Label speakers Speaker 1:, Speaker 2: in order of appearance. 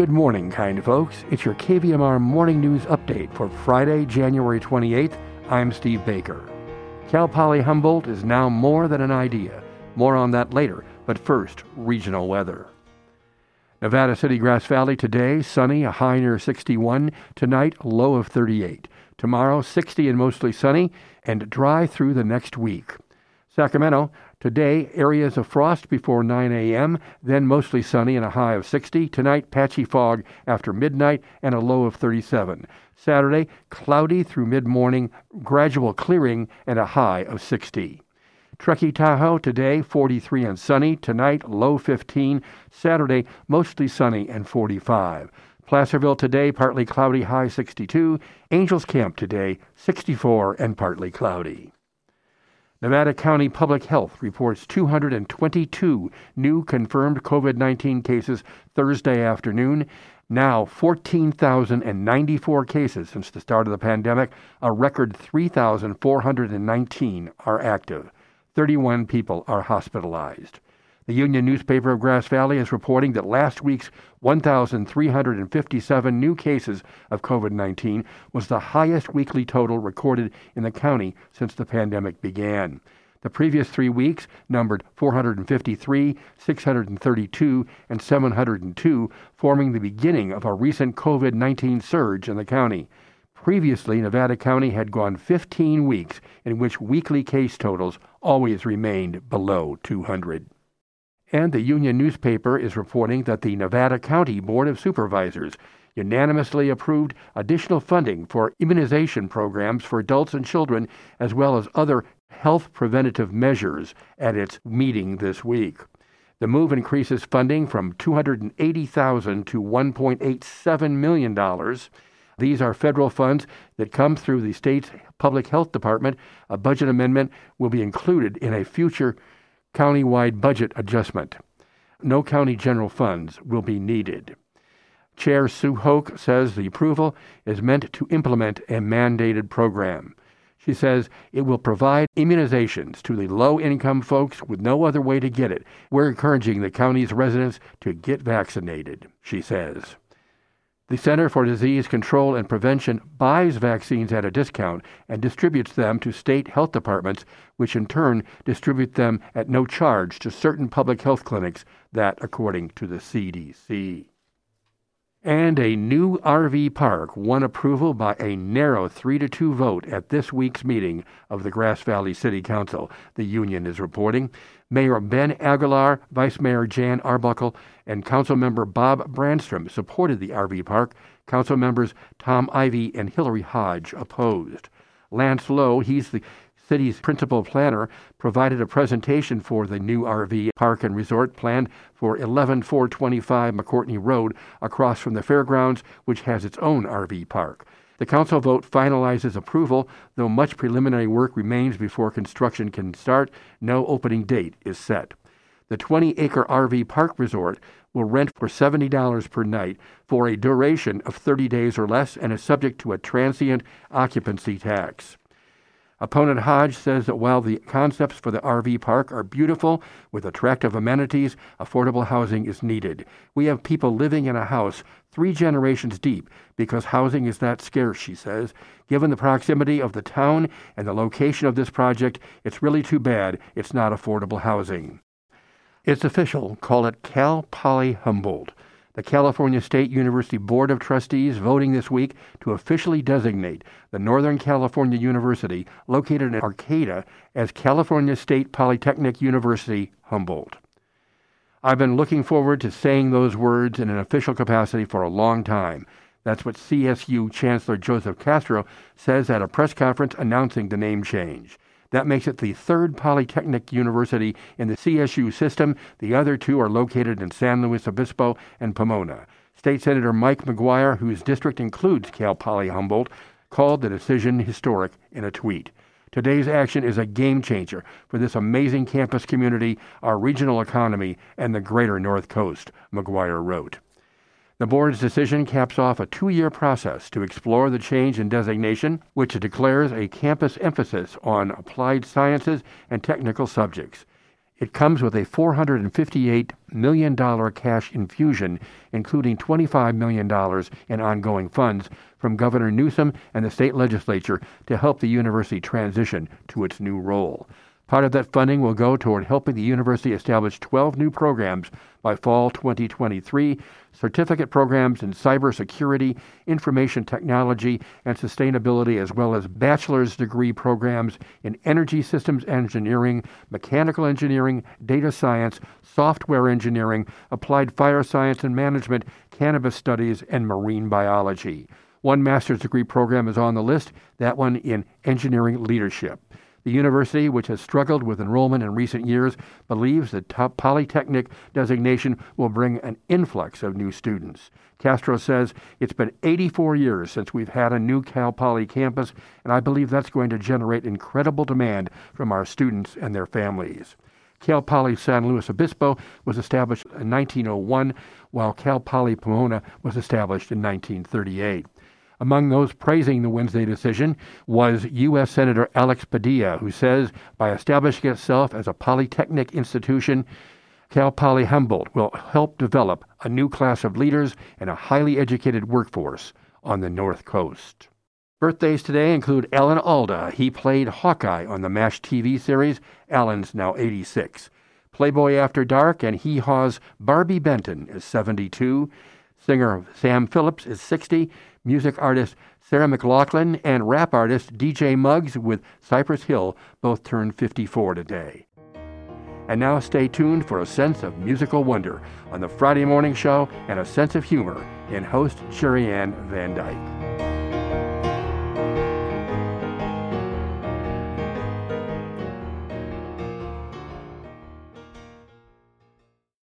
Speaker 1: Good morning, kind folks. It's your KVMR Morning News Update for Friday, January 28th. I'm Steve Baker. Cal Poly Humboldt is now more than an idea. More on that later, but first, regional weather. Nevada City, Grass Valley today, sunny, a high near 61. Tonight, low of 38. Tomorrow, 60 and mostly sunny, and dry through the next week. Sacramento, today, areas of frost before 9 a.m., then mostly sunny and a high of 60. Tonight, patchy fog after midnight and a low of 37. Saturday, cloudy through mid morning, gradual clearing, and a high of 60. Truckee Tahoe today 43 and sunny. Tonight low 15. Saturday mostly sunny and 45. Placerville today partly cloudy, high 62. Angels Camp today 64 and partly cloudy. Nevada County Public Health reports 222 new confirmed COVID 19 cases Thursday afternoon. Now 14,094 cases since the start of the pandemic. A record 3,419 are active. 31 people are hospitalized. The Union newspaper of Grass Valley is reporting that last week's 1,357 new cases of COVID 19 was the highest weekly total recorded in the county since the pandemic began. The previous three weeks numbered 453, 632, and 702, forming the beginning of a recent COVID 19 surge in the county. Previously, Nevada County had gone 15 weeks in which weekly case totals always remained below 200. And the Union newspaper is reporting that the Nevada County Board of Supervisors unanimously approved additional funding for immunization programs for adults and children, as well as other health preventative measures at its meeting this week. The move increases funding from $280,000 to $1.87 million these are federal funds that come through the state's public health department. A budget amendment will be included in a future countywide budget adjustment. No county general funds will be needed. Chair Sue Hoek says the approval is meant to implement a mandated program. She says it will provide immunizations to the low income folks with no other way to get it. We're encouraging the county's residents to get vaccinated, she says. The Center for Disease Control and Prevention buys vaccines at a discount and distributes them to state health departments, which in turn distribute them at no charge to certain public health clinics, that according to the CDC. And a new RV park won approval by a narrow 3 to 2 vote at this week's meeting of the Grass Valley City Council, the union is reporting. Mayor Ben Aguilar, Vice Mayor Jan Arbuckle, and Council Member Bob Branstrom supported the RV park. Council members Tom Ivy and Hillary Hodge opposed. Lance Lowe, he's the city's principal planner, provided a presentation for the new RV park and resort planned for 11425 McCourtney Road across from the fairgrounds, which has its own RV park. The council vote finalizes approval, though much preliminary work remains before construction can start. No opening date is set. The 20 acre RV park resort will rent for $70 per night for a duration of 30 days or less and is subject to a transient occupancy tax. Opponent Hodge says that while the concepts for the RV park are beautiful with attractive amenities, affordable housing is needed. We have people living in a house three generations deep because housing is that scarce, she says. Given the proximity of the town and the location of this project, it's really too bad it's not affordable housing. It's official. Call it Cal Poly Humboldt the California State University Board of Trustees voting this week to officially designate the Northern California University, located in Arcata, as California State Polytechnic University, Humboldt. I've been looking forward to saying those words in an official capacity for a long time. That's what CSU Chancellor Joseph Castro says at a press conference announcing the name change. That makes it the third polytechnic university in the CSU system. The other two are located in San Luis Obispo and Pomona. State Senator Mike McGuire, whose district includes Cal Poly Humboldt, called the decision historic in a tweet. Today's action is a game changer for this amazing campus community, our regional economy, and the greater North Coast, McGuire wrote. The board's decision caps off a two year process to explore the change in designation, which declares a campus emphasis on applied sciences and technical subjects. It comes with a $458 million cash infusion, including $25 million in ongoing funds from Governor Newsom and the state legislature to help the university transition to its new role. Part of that funding will go toward helping the university establish 12 new programs by fall 2023 certificate programs in cybersecurity, information technology, and sustainability, as well as bachelor's degree programs in energy systems engineering, mechanical engineering, data science, software engineering, applied fire science and management, cannabis studies, and marine biology. One master's degree program is on the list, that one in engineering leadership. The university, which has struggled with enrollment in recent years, believes the Polytechnic designation will bring an influx of new students. Castro says it's been 84 years since we've had a new Cal Poly campus, and I believe that's going to generate incredible demand from our students and their families. Cal Poly San Luis Obispo was established in 1901, while Cal Poly Pomona was established in 1938. Among those praising the Wednesday decision was U.S. Senator Alex Padilla, who says by establishing itself as a polytechnic institution, Cal Poly Humboldt will help develop a new class of leaders and a highly educated workforce on the North Coast. Birthdays today include Alan Alda. He played Hawkeye on the MASH TV series. Alan's now 86. Playboy After Dark and Hee Haw's Barbi Benton is 72. Singer Sam Phillips is 60 music artist Sarah McLachlan and rap artist DJ Muggs with Cypress Hill both turned 54 today. And now stay tuned for a sense of musical wonder on the Friday morning show and a sense of humor in host Sherry Ann Van Dyke.